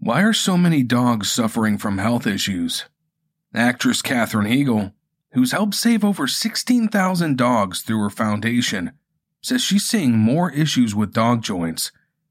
Why are so many dogs suffering from health issues? Actress Katherine Heigl, who's helped save over 16,000 dogs through her foundation, says she's seeing more issues with dog joints,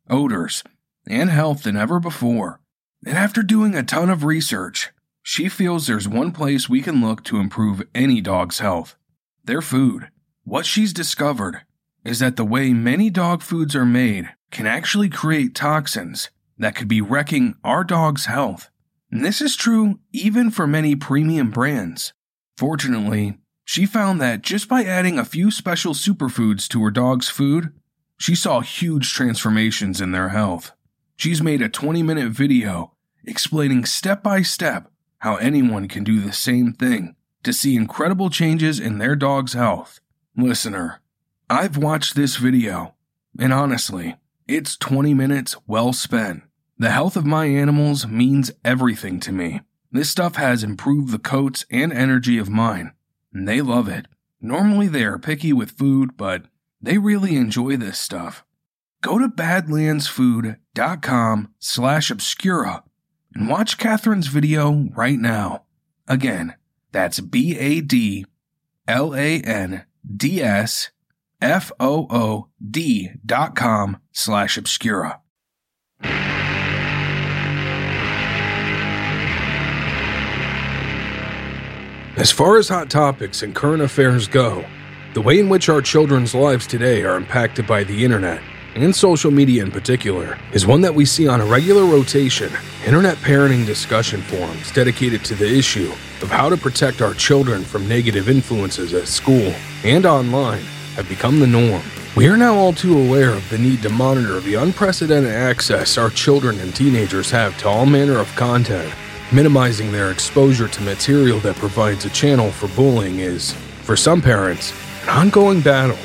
odors, and health than ever before. And after doing a ton of research, she feels there's one place we can look to improve any dog's health their food. What she's discovered is that the way many dog foods are made can actually create toxins that could be wrecking our dog's health. And this is true even for many premium brands. Fortunately, she found that just by adding a few special superfoods to her dog's food, she saw huge transformations in their health. She's made a 20 minute video explaining step by step how anyone can do the same thing to see incredible changes in their dog's health. Listener, I've watched this video, and honestly, it's 20 minutes well spent. The health of my animals means everything to me. This stuff has improved the coats and energy of mine, and they love it. Normally they are picky with food, but they really enjoy this stuff. Go to badlandsfood.com slash obscura and watch Katherine's video right now. Again, that's B A D L A N D S F O O D dot com slash obscura. As far as hot topics and current affairs go, the way in which our children's lives today are impacted by the internet, and social media in particular, is one that we see on a regular rotation. Internet parenting discussion forums dedicated to the issue of how to protect our children from negative influences at school and online have become the norm. We are now all too aware of the need to monitor the unprecedented access our children and teenagers have to all manner of content. Minimizing their exposure to material that provides a channel for bullying is, for some parents, an ongoing battle.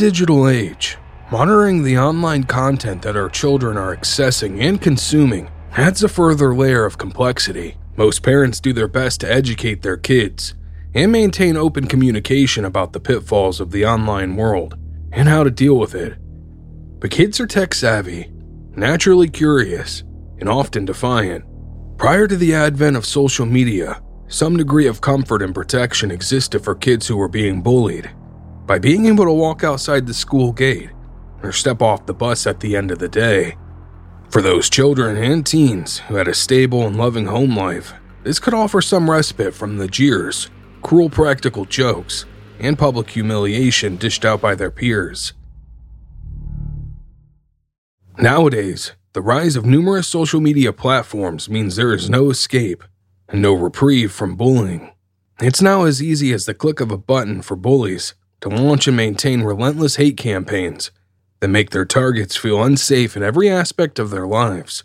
Digital age, monitoring the online content that our children are accessing and consuming adds a further layer of complexity. Most parents do their best to educate their kids and maintain open communication about the pitfalls of the online world and how to deal with it. But kids are tech savvy, naturally curious, and often defiant. Prior to the advent of social media, some degree of comfort and protection existed for kids who were being bullied by being able to walk outside the school gate or step off the bus at the end of the day. For those children and teens who had a stable and loving home life, this could offer some respite from the jeers, cruel practical jokes, and public humiliation dished out by their peers. Nowadays, the rise of numerous social media platforms means there is no escape and no reprieve from bullying. It's now as easy as the click of a button for bullies to launch and maintain relentless hate campaigns that make their targets feel unsafe in every aspect of their lives.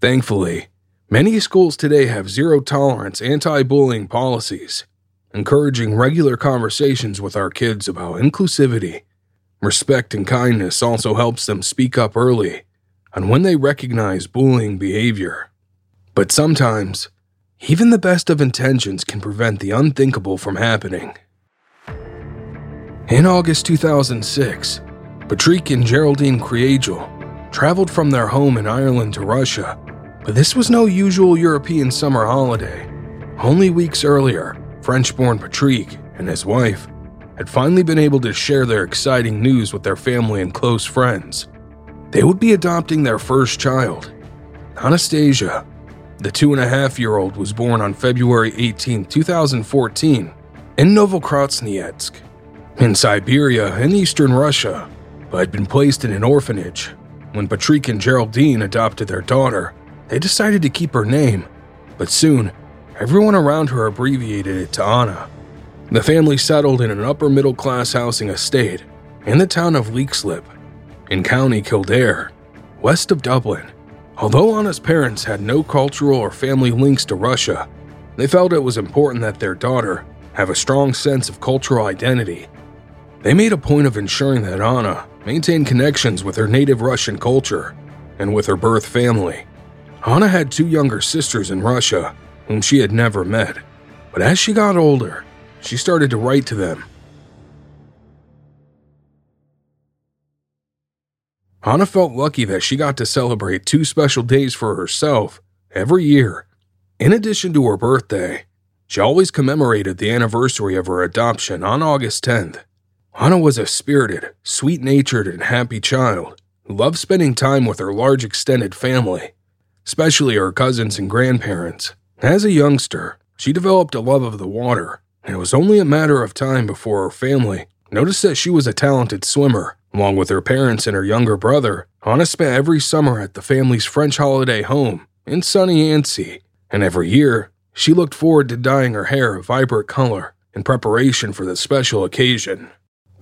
Thankfully, many schools today have zero tolerance anti bullying policies, encouraging regular conversations with our kids about inclusivity. Respect and kindness also helps them speak up early on when they recognize bullying behavior. But sometimes, even the best of intentions can prevent the unthinkable from happening. In August 2006, Patrick and Geraldine Kriégel traveled from their home in Ireland to Russia, but this was no usual European summer holiday. Only weeks earlier, French born Patrick and his wife had finally been able to share their exciting news with their family and close friends. They would be adopting their first child. Anastasia, the two and a half year old, was born on February 18, 2014, in Novokuznetsk, in Siberia and eastern Russia, but had been placed in an orphanage. When Patrick and Geraldine adopted their daughter, they decided to keep her name, but soon, everyone around her abbreviated it to Ana. The family settled in an upper middle class housing estate in the town of Leixlip, in County Kildare, west of Dublin. Although Ana's parents had no cultural or family links to Russia, they felt it was important that their daughter have a strong sense of cultural identity. They made a point of ensuring that Ana maintained connections with her native Russian culture and with her birth family. Ana had two younger sisters in Russia whom she had never met, but as she got older, she started to write to them. Ana felt lucky that she got to celebrate two special days for herself every year. In addition to her birthday, she always commemorated the anniversary of her adoption on August 10th. Ana was a spirited, sweet natured, and happy child who loved spending time with her large extended family especially her cousins and grandparents. As a youngster, she developed a love of the water, and it was only a matter of time before her family noticed that she was a talented swimmer. Along with her parents and her younger brother, Ana spent every summer at the family's French holiday home in sunny Annecy, and every year she looked forward to dyeing her hair a vibrant color in preparation for the special occasion.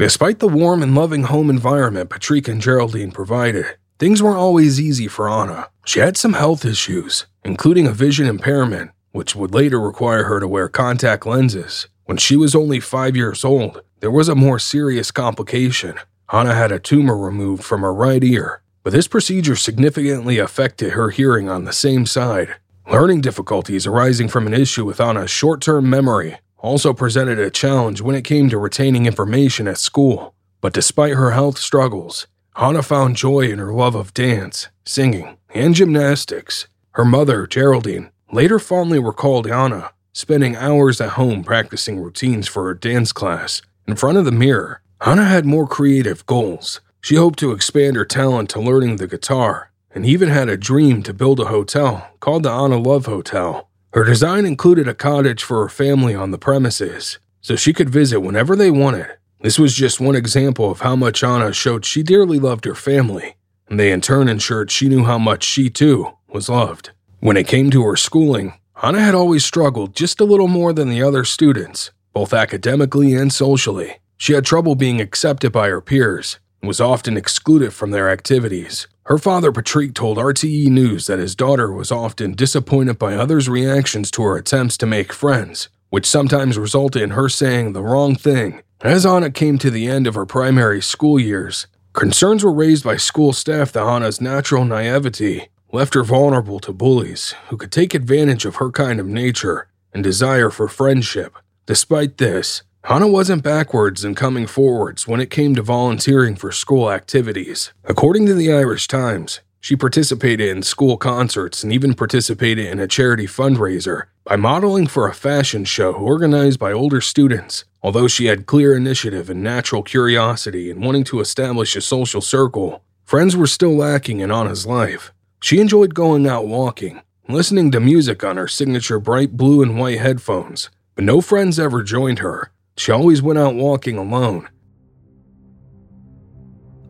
Despite the warm and loving home environment Patrick and Geraldine provided, Things weren't always easy for Ana. She had some health issues, including a vision impairment, which would later require her to wear contact lenses. When she was only five years old, there was a more serious complication. Ana had a tumor removed from her right ear, but this procedure significantly affected her hearing on the same side. Learning difficulties arising from an issue with Ana's short term memory also presented a challenge when it came to retaining information at school. But despite her health struggles, Ana found joy in her love of dance, singing, and gymnastics. Her mother, Geraldine, later fondly recalled Ana spending hours at home practicing routines for her dance class. In front of the mirror, Ana had more creative goals. She hoped to expand her talent to learning the guitar and even had a dream to build a hotel called the Ana Love Hotel. Her design included a cottage for her family on the premises, so she could visit whenever they wanted this was just one example of how much Ana showed she dearly loved her family, and they in turn ensured she knew how much she too was loved. When it came to her schooling, Ana had always struggled just a little more than the other students, both academically and socially. She had trouble being accepted by her peers and was often excluded from their activities. Her father, Patrick, told RTE News that his daughter was often disappointed by others' reactions to her attempts to make friends, which sometimes resulted in her saying the wrong thing as Ana came to the end of her primary school years, concerns were raised by school staff that Ana's natural naivety left her vulnerable to bullies who could take advantage of her kind of nature and desire for friendship. Despite this, Ana wasn't backwards in coming forwards when it came to volunteering for school activities. According to the Irish Times, she participated in school concerts and even participated in a charity fundraiser by modeling for a fashion show organized by older students. Although she had clear initiative and natural curiosity in wanting to establish a social circle, friends were still lacking in Ana's life. She enjoyed going out walking, listening to music on her signature bright blue and white headphones, but no friends ever joined her. She always went out walking alone.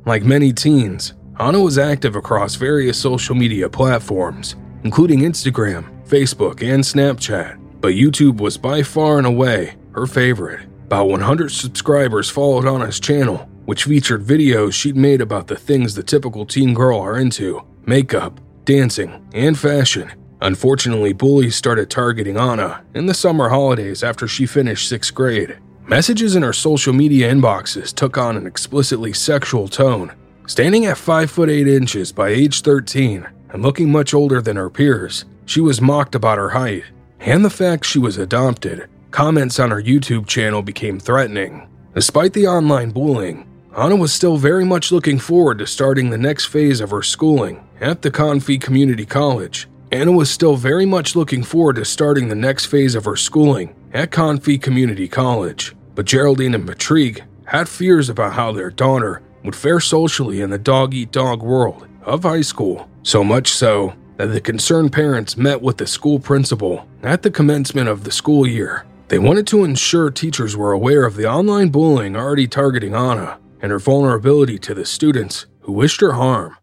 Like many teens, Ana was active across various social media platforms, including Instagram, Facebook, and Snapchat, but YouTube was by far and away her favorite. About 100 subscribers followed Ana's channel, which featured videos she'd made about the things the typical teen girl are into makeup, dancing, and fashion. Unfortunately, bullies started targeting Ana in the summer holidays after she finished sixth grade. Messages in her social media inboxes took on an explicitly sexual tone, Standing at 5 foot 8 inches by age 13 and looking much older than her peers, she was mocked about her height and the fact she was adopted. Comments on her YouTube channel became threatening. Despite the online bullying, Ana was still very much looking forward to starting the next phase of her schooling at the Confey Community College. Ana was still very much looking forward to starting the next phase of her schooling at Confey Community College. But Geraldine and Patrick had fears about how their daughter would fare socially in the dog eat dog world of high school, so much so that the concerned parents met with the school principal at the commencement of the school year. They wanted to ensure teachers were aware of the online bullying already targeting Ana and her vulnerability to the students who wished her harm.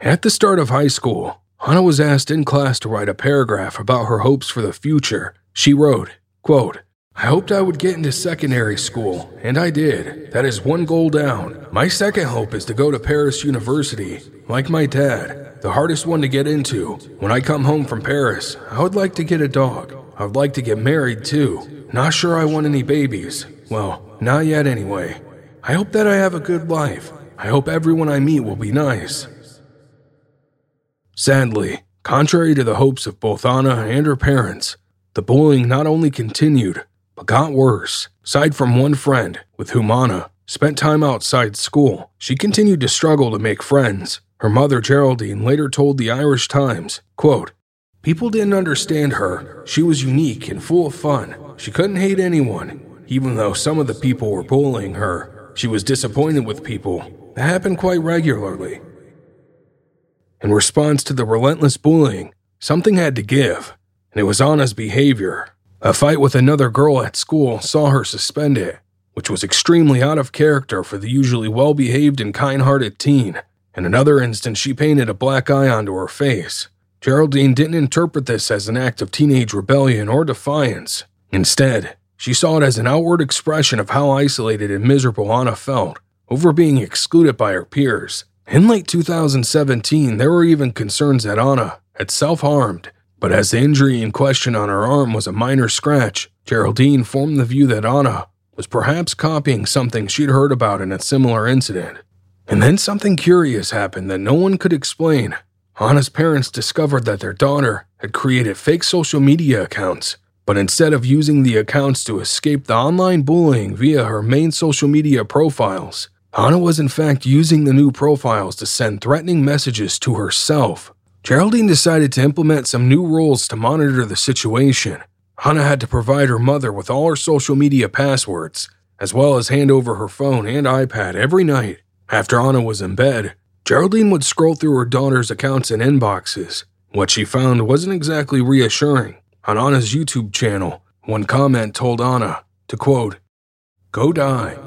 At the start of high school, Ana was asked in class to write a paragraph about her hopes for the future. She wrote, quote, I hoped I would get into secondary school, and I did. That is one goal down. My second hope is to go to Paris University, like my dad, the hardest one to get into. When I come home from Paris, I would like to get a dog. I would like to get married too. Not sure I want any babies. Well, not yet anyway. I hope that I have a good life. I hope everyone I meet will be nice. Sadly, contrary to the hopes of both Ana and her parents, the bullying not only continued, but got worse. Aside from one friend, with whom Ana spent time outside school, she continued to struggle to make friends. Her mother, Geraldine, later told the Irish Times, quote, People didn't understand her. She was unique and full of fun. She couldn't hate anyone, even though some of the people were bullying her. She was disappointed with people. That happened quite regularly. In response to the relentless bullying, something had to give, and it was Ana's behavior. A fight with another girl at school saw her suspended, which was extremely out of character for the usually well behaved and kind hearted teen. In another instance, she painted a black eye onto her face. Geraldine didn't interpret this as an act of teenage rebellion or defiance. Instead, she saw it as an outward expression of how isolated and miserable Ana felt over being excluded by her peers. In late 2017, there were even concerns that Ana had self harmed but as the injury in question on her arm was a minor scratch, Geraldine formed the view that Ana was perhaps copying something she'd heard about in a similar incident. And then something curious happened that no one could explain. Ana's parents discovered that their daughter had created fake social media accounts, but instead of using the accounts to escape the online bullying via her main social media profiles, Ana was in fact using the new profiles to send threatening messages to herself Geraldine decided to implement some new rules to monitor the situation. Ana had to provide her mother with all her social media passwords, as well as hand over her phone and iPad every night. After Ana was in bed, Geraldine would scroll through her daughter's accounts and inboxes. What she found wasn't exactly reassuring. On Ana's YouTube channel, one comment told Ana to quote, Go die.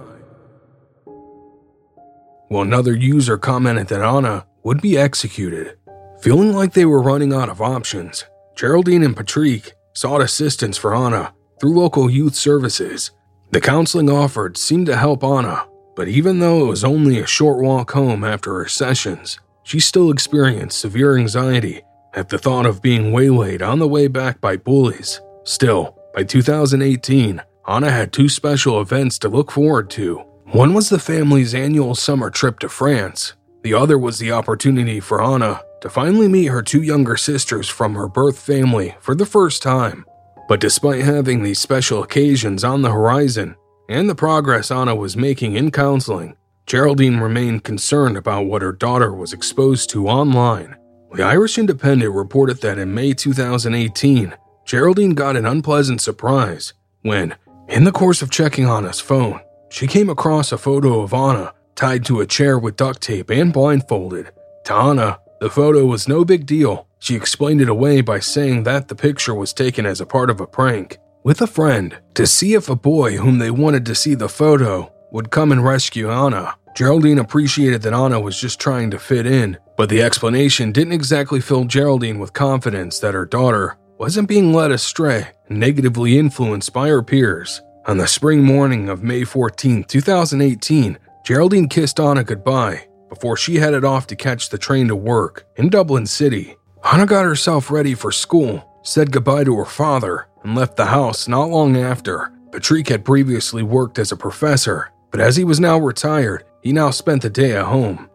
While another user commented that Ana would be executed. Feeling like they were running out of options, Geraldine and Patrick sought assistance for Ana through local youth services. The counseling offered seemed to help Ana, but even though it was only a short walk home after her sessions, she still experienced severe anxiety at the thought of being waylaid on the way back by bullies. Still, by 2018, Ana had two special events to look forward to. One was the family's annual summer trip to France. The other was the opportunity for Ana to finally meet her two younger sisters from her birth family for the first time. But despite having these special occasions on the horizon and the progress Ana was making in counseling, Geraldine remained concerned about what her daughter was exposed to online. The Irish Independent reported that in May 2018, Geraldine got an unpleasant surprise when, in the course of checking Ana's phone, she came across a photo of Ana tied to a chair with duct tape and blindfolded. To Ana, the photo was no big deal. She explained it away by saying that the picture was taken as a part of a prank with a friend to see if a boy whom they wanted to see the photo would come and rescue Ana. Geraldine appreciated that Ana was just trying to fit in, but the explanation didn't exactly fill Geraldine with confidence that her daughter wasn't being led astray and negatively influenced by her peers. On the spring morning of May 14, 2018, Geraldine kissed Ana goodbye before she headed off to catch the train to work in Dublin City. Ana got herself ready for school, said goodbye to her father, and left the house not long after. Patrick had previously worked as a professor, but as he was now retired, he now spent the day at home.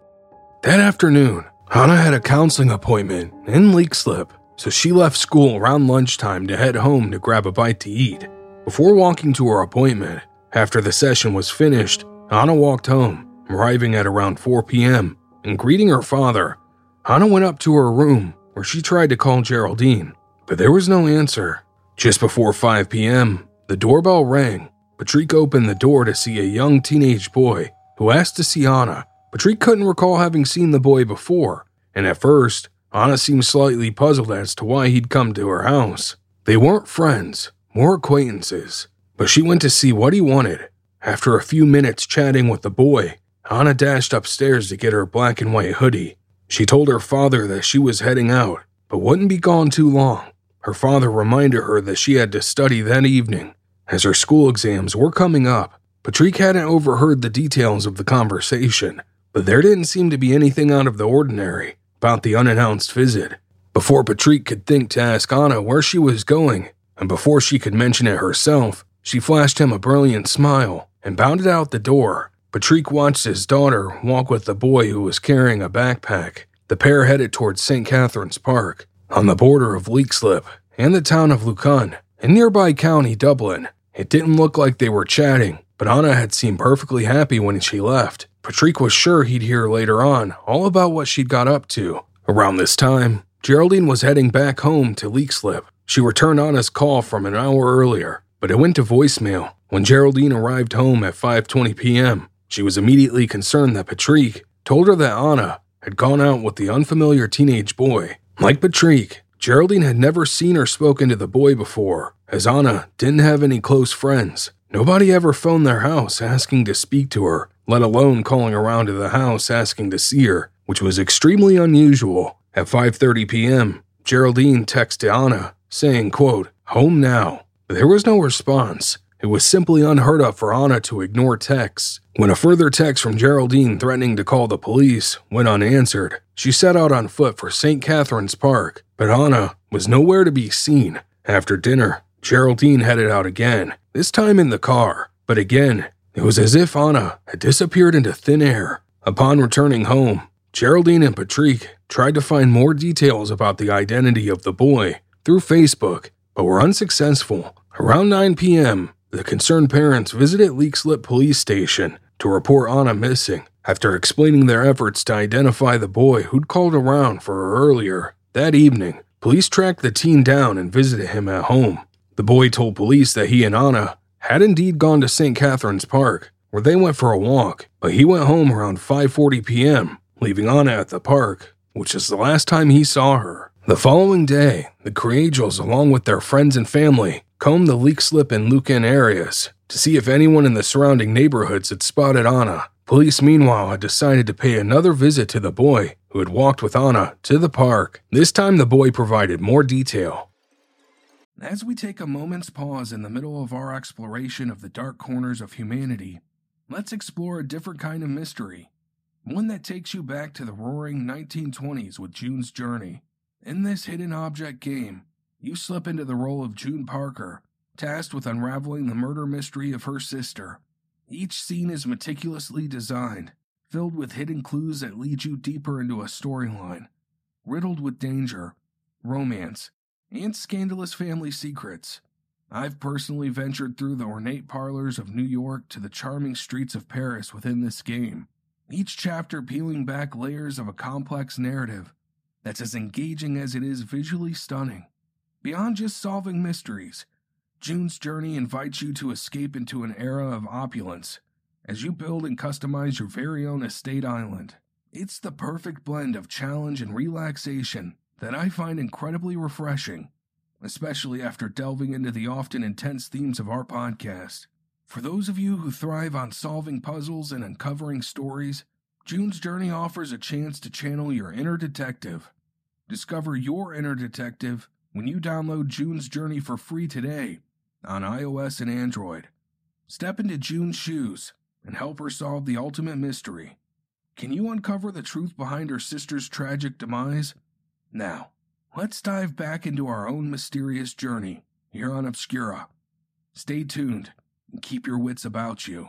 That afternoon, Ana had a counseling appointment in Leixlip, so she left school around lunchtime to head home to grab a bite to eat. Before walking to her appointment, after the session was finished, Ana walked home Arriving at around 4 p.m. and greeting her father, Ana went up to her room where she tried to call Geraldine, but there was no answer. Just before 5 p.m., the doorbell rang, Patrick opened the door to see a young teenage boy who asked to see Ana. Patrick couldn't recall having seen the boy before, and at first, Ana seemed slightly puzzled as to why he'd come to her house. They weren't friends, more acquaintances, but she went to see what he wanted. After a few minutes chatting with the boy, Ana dashed upstairs to get her black and white hoodie. She told her father that she was heading out, but wouldn't be gone too long. Her father reminded her that she had to study that evening, as her school exams were coming up. Patrick hadn't overheard the details of the conversation, but there didn't seem to be anything out of the ordinary about the unannounced visit. Before Patrick could think to ask Ana where she was going, and before she could mention it herself, she flashed him a brilliant smile and bounded out the door. Patrick watched his daughter walk with the boy who was carrying a backpack. The pair headed towards St. Catherine's Park, on the border of Leixlip and the town of Lucan, in nearby County Dublin. It didn't look like they were chatting, but Ana had seemed perfectly happy when she left. Patrick was sure he'd hear later on all about what she'd got up to. Around this time, Geraldine was heading back home to Leixlip. She returned Ana's call from an hour earlier, but it went to voicemail. When Geraldine arrived home at 5:20 p.m., she was immediately concerned that Patrick told her that Ana had gone out with the unfamiliar teenage boy. Like Patrick, Geraldine had never seen or spoken to the boy before, as Ana didn't have any close friends. Nobody ever phoned their house asking to speak to her, let alone calling around to the house asking to see her, which was extremely unusual. At 5:30 p.m., Geraldine texted Ana saying, quote, "Home now." There was no response. It was simply unheard of for Ana to ignore texts. When a further text from Geraldine threatening to call the police went unanswered, she set out on foot for St. Catherine's Park, but Ana was nowhere to be seen. After dinner, Geraldine headed out again, this time in the car, but again, it was as if Ana had disappeared into thin air. Upon returning home, Geraldine and Patrick tried to find more details about the identity of the boy through Facebook, but were unsuccessful. Around 9 p.m., the concerned parents visited Leixlip Police Station to report Ana missing. After explaining their efforts to identify the boy who'd called around for her earlier, that evening, police tracked the teen down and visited him at home. The boy told police that he and Ana had indeed gone to St. Catherine's Park, where they went for a walk, but he went home around 5:40 p.m., leaving Ana at the park, which is the last time he saw her. The following day, the Kriégels, along with their friends and family, combed the Leixlip and Lucan areas to see if anyone in the surrounding neighborhoods had spotted Ana. Police, meanwhile, had decided to pay another visit to the boy who had walked with Ana to the park. This time, the boy provided more detail. As we take a moment's pause in the middle of our exploration of the dark corners of humanity, let's explore a different kind of mystery. One that takes you back to the roaring 1920s with June's Journey. In this hidden object game, you slip into the role of June Parker, tasked with unraveling the murder mystery of her sister. Each scene is meticulously designed, filled with hidden clues that lead you deeper into a storyline, riddled with danger, romance, and scandalous family secrets. I've personally ventured through the ornate parlors of New York to the charming streets of Paris within this game, each chapter peeling back layers of a complex narrative that's as engaging as it is visually stunning. Beyond just solving mysteries, June's journey invites you to escape into an era of opulence as you build and customize your very own estate island. It's the perfect blend of challenge and relaxation that I find incredibly refreshing, especially after delving into the often intense themes of our podcast. For those of you who thrive on solving puzzles and uncovering stories, June's Journey offers a chance to channel your inner detective. Discover your inner detective when you download June's Journey for free today on iOS and Android. Step into June's shoes and help her solve the ultimate mystery. Can you uncover the truth behind her sister's tragic demise? Now, let's dive back into our own mysterious journey here on Obscura. Stay tuned and keep your wits about you.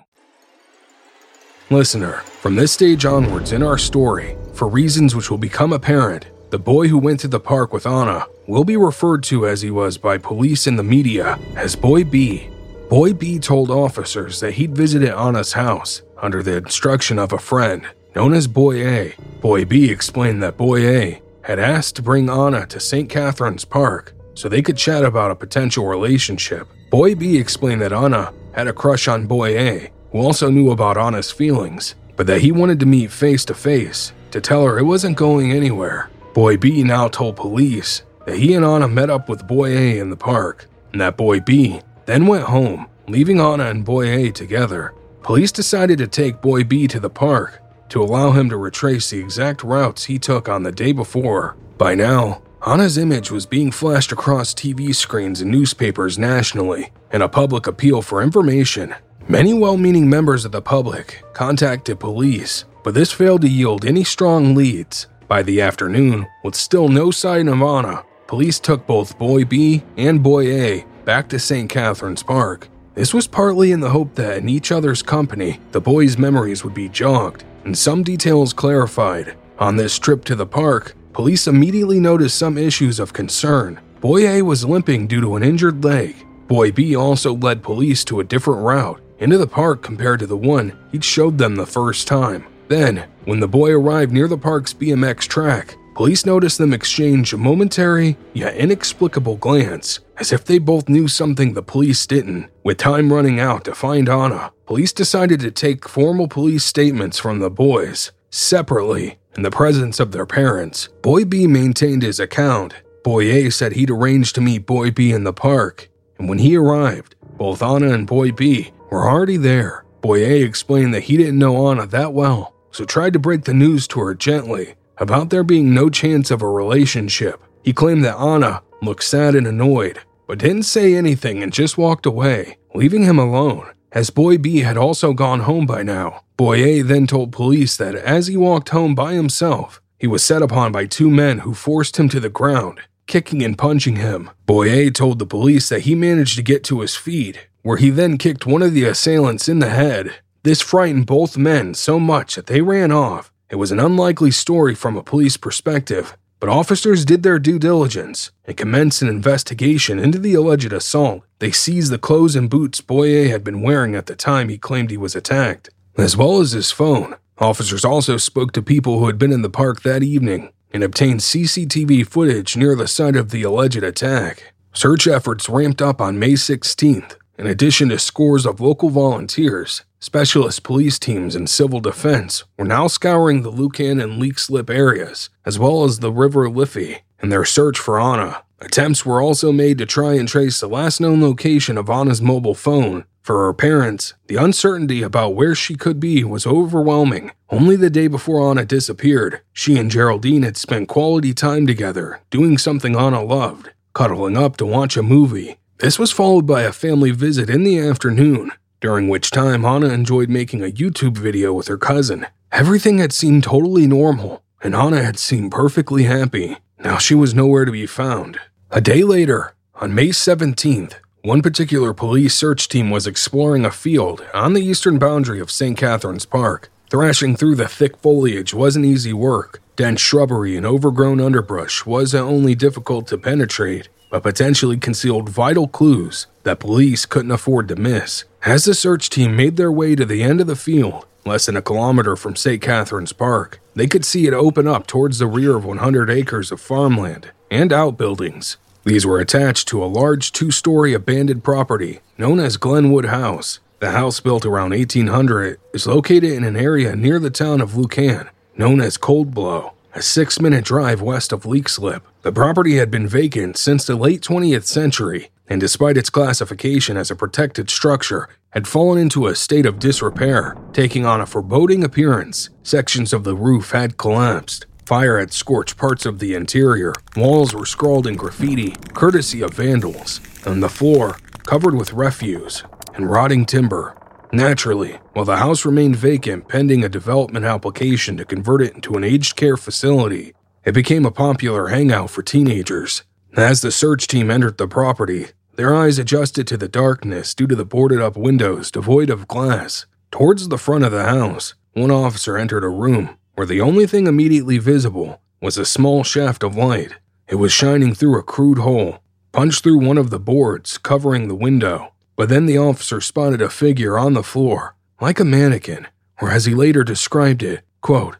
Listener, from this stage onwards in our story, for reasons which will become apparent, the boy who went to the park with Ana will be referred to as he was by police and the media as Boy B. Boy B told officers that he'd visited Ana's house under the instruction of a friend known as Boy A. Boy B explained that Boy A had asked to bring Ana to St. Catherine's Park so they could chat about a potential relationship. Boy B explained that Ana had a crush on Boy A, who also knew about Anna's feelings, but that he wanted to meet face to face to tell her it wasn't going anywhere. Boy B now told police that he and Ana met up with Boy A in the park, and that Boy B then went home, leaving Ana and Boy A together. Police decided to take Boy B to the park to allow him to retrace the exact routes he took on the day before. By now, Ana's image was being flashed across TV screens and newspapers nationally in a public appeal for information. Many well meaning members of the public contacted police, but this failed to yield any strong leads. By the afternoon, with still no sign of Ana, police took both Boy B and Boy A back to St. Catherine's Park. This was partly in the hope that in each other's company, the boys' memories would be jogged and some details clarified. On this trip to the park, police immediately noticed some issues of concern. Boy A was limping due to an injured leg. Boy B also led police to a different route into the park compared to the one he'd showed them the first time. Then, when the boy arrived near the park's BMX track, police noticed them exchange a momentary yet inexplicable glance, as if they both knew something the police didn't. With time running out to find Ana, police decided to take formal police statements from the boys separately in the presence of their parents. Boy B maintained his account. Boy A said he'd arranged to meet Boy B in the park, and when he arrived, both Ana and Boy B were already there. Boy A explained that he didn't know Ana that well, so tried to break the news to her gently about there being no chance of a relationship. He claimed that Ana looked sad and annoyed, but didn't say anything and just walked away, leaving him alone as Boy B had also gone home by now. Boy A then told police that as he walked home by himself, he was set upon by two men who forced him to the ground, kicking and punching him. Boy A told the police that he managed to get to his feet, where he then kicked one of the assailants in the head. This frightened both men so much that they ran off. It was an unlikely story from a police perspective, but officers did their due diligence and commenced an investigation into the alleged assault. They seized the clothes and boots Boy A had been wearing at the time he claimed he was attacked, as well as his phone. Officers also spoke to people who had been in the park that evening and obtained CCTV footage near the site of the alleged attack. Search efforts ramped up on May 16th, in addition to scores of local volunteers. Specialist police teams and civil defense were now scouring the Lucan and Leixlip areas, as well as the River Liffey, in their search for Ana. Attempts were also made to try and trace the last known location of Ana's mobile phone. For her parents, the uncertainty about where she could be was overwhelming. Only the day before Ana disappeared, she and Geraldine had spent quality time together, doing something Ana loved, cuddling up to watch a movie. This was followed by a family visit in the afternoon, during which time Ana enjoyed making a YouTube video with her cousin. Everything had seemed totally normal, and Ana had seemed perfectly happy. Now she was nowhere to be found. A day later, on May 17th, one particular police search team was exploring a field on the eastern boundary of St. Catherine's Park. Thrashing through the thick foliage wasn't easy work. Dense shrubbery and overgrown underbrush was only difficult to penetrate, but potentially concealed vital clues that police couldn't afford to miss. As the search team made their way to the end of the field, less than a kilometer from St. Catherine's Park, they could see it open up towards the rear of 100 acres of farmland and outbuildings. These were attached to a large two story abandoned property known as Glenwood House. The house, built around 1800, is located in an area near the town of Lucan, known as Cold Blow a six minute drive west of Leixlip. The property had been vacant since the late 20th century, and despite its classification as a protected structure, had fallen into a state of disrepair, taking on a foreboding appearance. Sections of the roof had collapsed. Fire had scorched parts of the interior. Walls were scrawled in graffiti, courtesy of vandals, and the floor covered with refuse and rotting timber. Naturally, while the house remained vacant pending a development application to convert it into an aged care facility, it became a popular hangout for teenagers. As the search team entered the property, their eyes adjusted to the darkness due to the boarded up windows devoid of glass. Towards the front of the house, one officer entered a room where the only thing immediately visible was a small shaft of light. It was shining through a crude hole, punched through one of the boards covering the window. But then the officer spotted a figure on the floor, like a mannequin, or as he later described it, quote,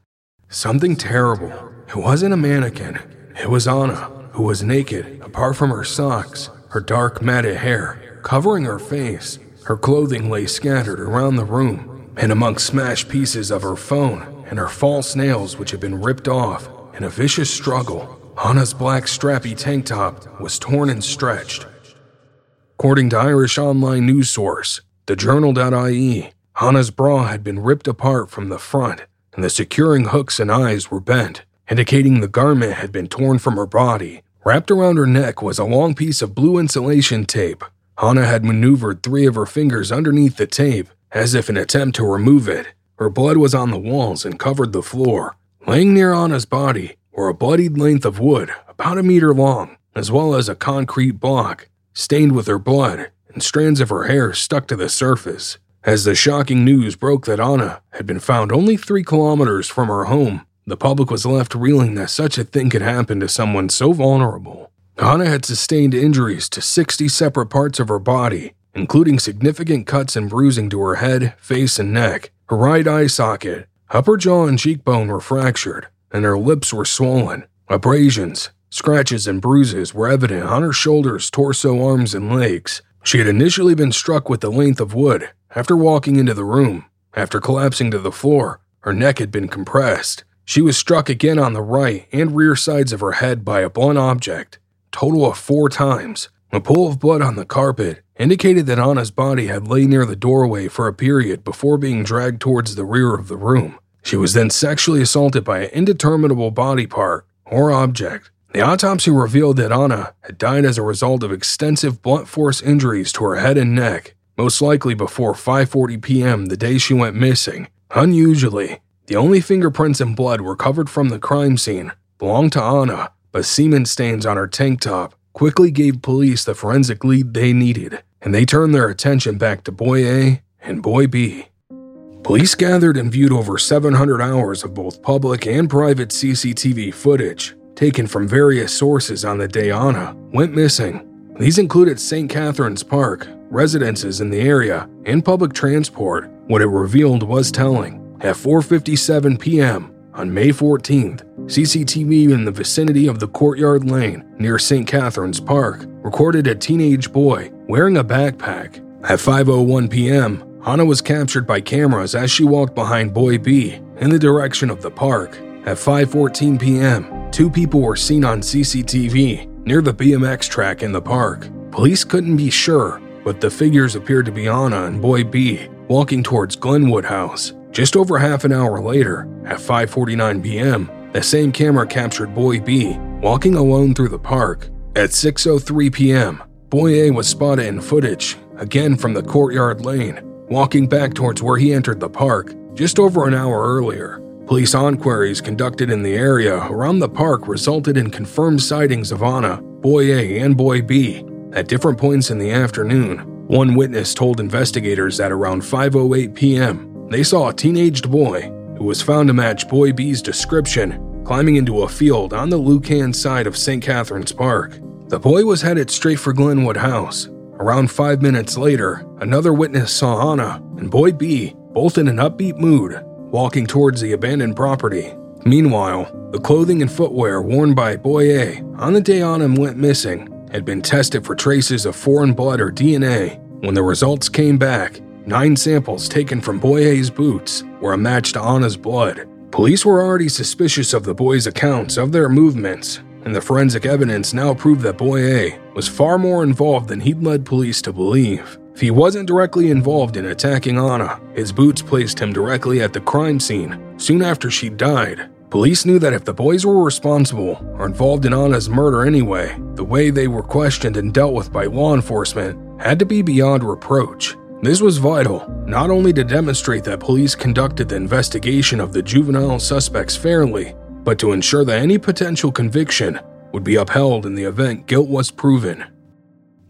something terrible. It wasn't a mannequin. It was Ana, who was naked, apart from her socks, her dark matted hair, covering her face, her clothing lay scattered around the room, and among smashed pieces of her phone and her false nails, which had been ripped off in a vicious struggle, Ana's black strappy tank top was torn and stretched. According to Irish online news source, thejournal.ie, Ana's bra had been ripped apart from the front, and the securing hooks and eyes were bent, indicating the garment had been torn from her body. Wrapped around her neck was a long piece of blue insulation tape. Ana had maneuvered three of her fingers underneath the tape, as if in attempt to remove it. Her blood was on the walls and covered the floor. Laying near Ana's body were a bloodied length of wood, about a meter long, as well as a concrete block, stained with her blood, and strands of her hair stuck to the surface. As the shocking news broke that Ana had been found only three kilometers from her home, the public was left reeling that such a thing could happen to someone so vulnerable. Ana had sustained injuries to 60 separate parts of her body, including significant cuts and bruising to her head, face, and neck. Her right eye socket, upper jaw, and cheekbone were fractured, and her lips were swollen. Abrasions, scratches, and bruises were evident on her shoulders, torso, arms, and legs. She had initially been struck with the length of wood after walking into the room. After collapsing to the floor, her neck had been compressed. She was struck again on the right and rear sides of her head by a blunt object, total of four times. A pool of blood on the carpet indicated that Ana's body had lain near the doorway for a period before being dragged towards the rear of the room. She was then sexually assaulted by an indeterminable body part or object. The autopsy revealed that Ana had died as a result of extensive blunt force injuries to her head and neck most likely before 5:40 p.m. the day she went missing. Unusually, the only fingerprints and blood recovered from the crime scene belonged to Ana, but semen stains on her tank top quickly gave police the forensic lead they needed, and they turned their attention back to Boy A and Boy B. Police gathered and viewed over 700 hours of both public and private CCTV footage taken from various sources on the day Ana went missing. These included St. Catherine's Park, residences in the area, and public transport. What it revealed was telling. At 4:57 p.m. on May 14th, CCTV in the vicinity of the Courtyard Lane near St. Catherine's Park recorded a teenage boy wearing a backpack. At 5:01 p.m., Ana was captured by cameras as she walked behind Boy B in the direction of the park. At 5:14 p.m., two people were seen on CCTV near the BMX track in the park. Police couldn't be sure but the figures appeared to be Ana and Boy B walking towards Glenwood House. Just over half an hour later, at 5:49 p.m., the same camera captured Boy B walking alone through the park. At 6:03 p.m., Boy A was spotted in footage, again from the courtyard lane, walking back towards where he entered the park just over an hour earlier. Police enquiries conducted in the area around the park resulted in confirmed sightings of Ana, Boy A, and Boy B at different points in the afternoon, one witness told investigators that around 5:08 p.m., they saw a teenaged boy who was found to match Boy B's description climbing into a field on the Lucan side of St. Catherine's Park. The boy was headed straight for Glenwood House. Around five minutes later, another witness saw Ana and Boy B both in an upbeat mood, walking towards the abandoned property. Meanwhile, the clothing and footwear worn by Boy A on the day Ana went missing had been tested for traces of foreign blood or DNA. When the results came back, nine samples taken from Boy A's boots were a match to Ana's blood. Police were already suspicious of the boys' accounts of their movements, and the forensic evidence now proved that Boy A was far more involved than he'd led police to believe. If he wasn't directly involved in attacking Ana, his boots placed him directly at the crime scene soon after she died, Police knew that if the boys were responsible or involved in Ana's murder anyway, the way they were questioned and dealt with by law enforcement had to be beyond reproach. This was vital, not only to demonstrate that police conducted the investigation of the juvenile suspects fairly, but to ensure that any potential conviction would be upheld in the event guilt was proven.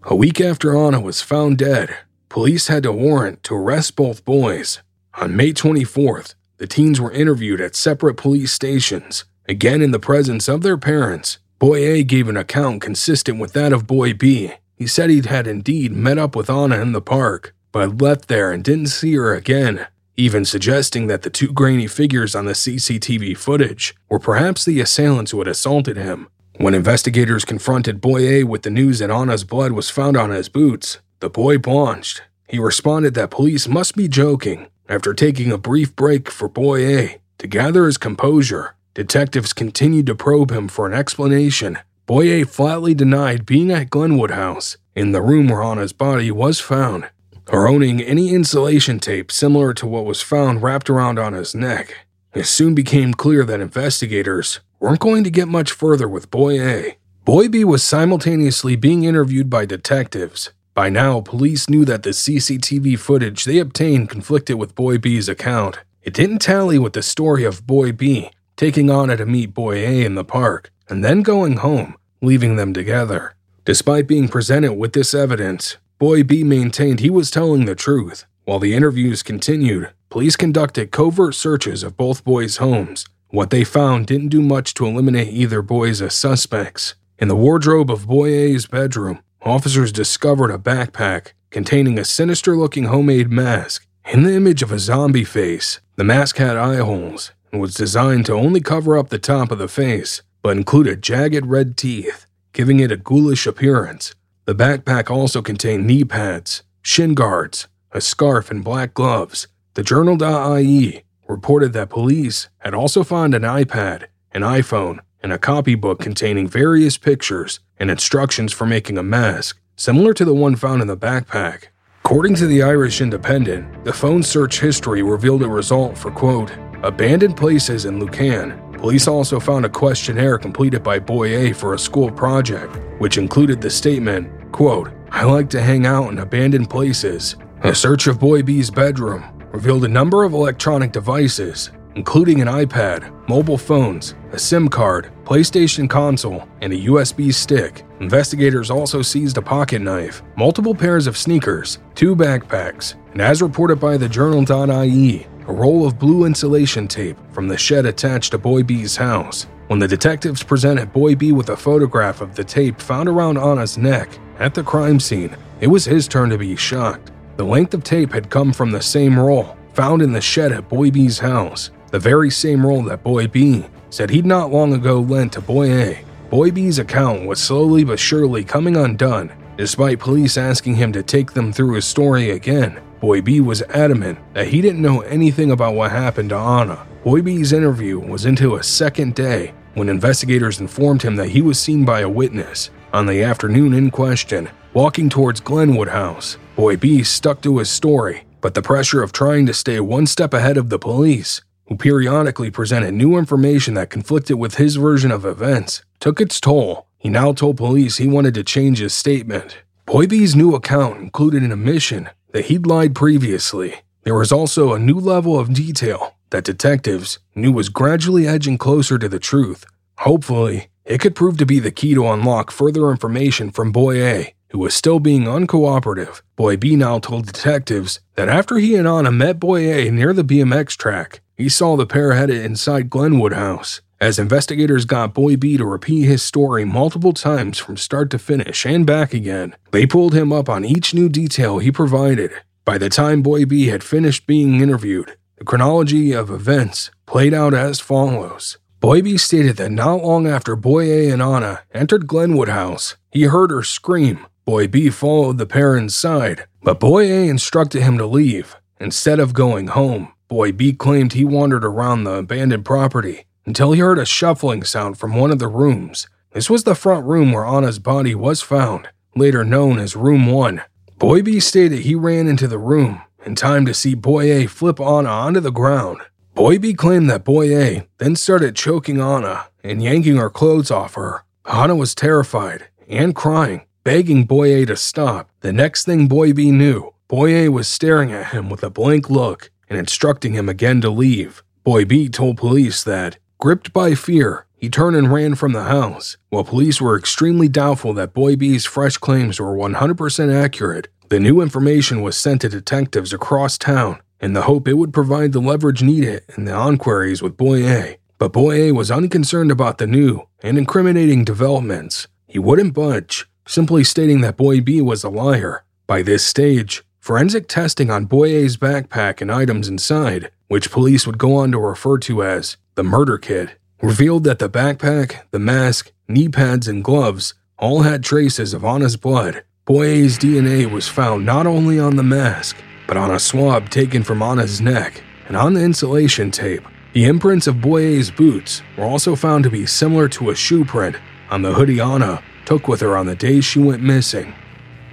A week after Ana was found dead, police had a warrant to arrest both boys. On May 24th, the teens were interviewed at separate police stations, again in the presence of their parents. Boy A gave an account consistent with that of Boy B. He said he had indeed met up with Ana in the park, but left there and didn't see her again, even suggesting that the two grainy figures on the CCTV footage were perhaps the assailants who had assaulted him. When investigators confronted Boy A with the news that Ana's blood was found on his boots, the boy blanched. he responded that police must be joking. After taking a brief break for Boy A to gather his composure, detectives continued to probe him for an explanation. Boy A flatly denied being at Glenwood House, in the room where Ana's body was found, or owning any insulation tape similar to what was found wrapped around on his neck. It soon became clear that investigators weren't going to get much further with Boy A. Boy B was simultaneously being interviewed by detectives. By now, police knew that the CCTV footage they obtained conflicted with Boy B's account. It didn't tally with the story of Boy B taking Ana to meet Boy A in the park and then going home, leaving them together. Despite being presented with this evidence, Boy B maintained he was telling the truth. While the interviews continued, police conducted covert searches of both boys' homes. What they found didn't do much to eliminate either boys as suspects. In the wardrobe of Boy A's bedroom, officers discovered a backpack containing a sinister looking homemade mask in the image of a zombie face. The mask had eye holes and was designed to only cover up the top of the face, but included jagged red teeth, giving it a ghoulish appearance. The backpack also contained knee pads, shin guards, a scarf, and black gloves. The Journal.ie reported that police had also found an iPad, an iPhone, and a copybook containing various pictures and instructions for making a mask, similar to the one found in the backpack. According to the Irish Independent, the phone search history revealed a result for, quote, abandoned places in Lucan. Police also found a questionnaire completed by Boy A for a school project, which included the statement, quote, I like to hang out in abandoned places. A search of Boy B's bedroom revealed a number of electronic devices, including an iPad, mobile phones, a SIM card, PlayStation console, and a USB stick. Investigators also seized a pocket knife, multiple pairs of sneakers, two backpacks, and as reported by the Journal.ie, a roll of blue insulation tape from the shed attached to Boy B's house. When the detectives presented Boy B with a photograph of the tape found around Ana's neck at the crime scene, it was his turn to be shocked. The length of tape had come from the same roll found in the shed at Boy B's house, the very same roll that Boy B said he'd not long ago lent to Boy A. Boy B's account was slowly but surely coming undone, despite police asking him to take them through his story again. Boy B was adamant that he didn't know anything about what happened to Ana. Boy B's interview was into a second day when investigators informed him that he was seen by a witness on the afternoon in question, walking towards Glenwood House. Boy B stuck to his story, but the pressure of trying to stay one step ahead of the police who periodically presented new information that conflicted with his version of events, took its toll. He now told police he wanted to change his statement. Boy B's new account included an admission that he'd lied previously. There was also a new level of detail that detectives knew was gradually edging closer to the truth. Hopefully, it could prove to be the key to unlock further information from Boy A, who was still being uncooperative. Boy B now told detectives that after he and Ana met Boy A near the BMX track, he saw the pair headed inside Glenwood House. As investigators got Boy B to repeat his story multiple times from start to finish and back again, they pulled him up on each new detail he provided. By the time Boy B had finished being interviewed, the chronology of events played out as follows. Boy B stated that not long after Boy A and Ana entered Glenwood House, he heard her scream. Boy B followed the pair inside, but Boy A instructed him to leave instead of going home. Boy B claimed he wandered around the abandoned property until he heard a shuffling sound from one of the rooms. This was the front room where Ana's body was found, later known as Room 1. Boy B stated he ran into the room in time to see Boy A flip Ana onto the ground. Boy B claimed that Boy A then started choking Ana and yanking her clothes off her. Ana was terrified and crying, begging Boy A to stop. The next thing Boy B knew, Boy A was staring at him with a blank look and instructing him again to leave. Boy B told police that, gripped by fear, he turned and ran from the house. While police were extremely doubtful that Boy B's fresh claims were 100% accurate, the new information was sent to detectives across town in the hope it would provide the leverage needed in the enquiries with Boy A. But Boy A was unconcerned about the new and incriminating developments. He wouldn't budge, simply stating that Boy B was a liar. By this stage, Forensic testing on Boy A's backpack and items inside, which police would go on to refer to as the murder kit, revealed that the backpack, the mask, knee pads, and gloves all had traces of Ana's blood. Boy A's DNA was found not only on the mask, but on a swab taken from Ana's neck and on the insulation tape. The imprints of Boy A's boots were also found to be similar to a shoe print on the hoodie Ana took with her on the day she went missing.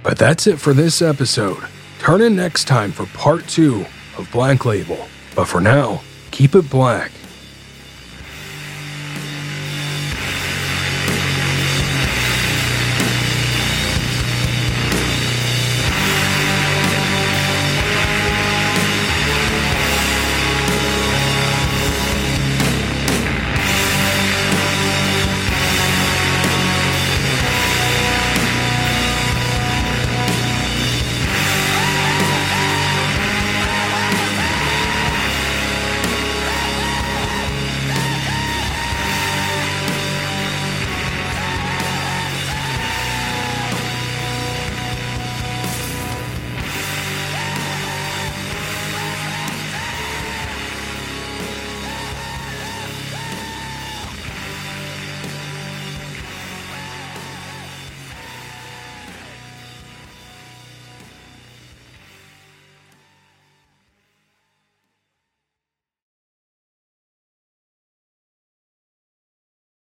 But that's it for this episode. Turn in next time for part two of Black Label. But for now, keep it black.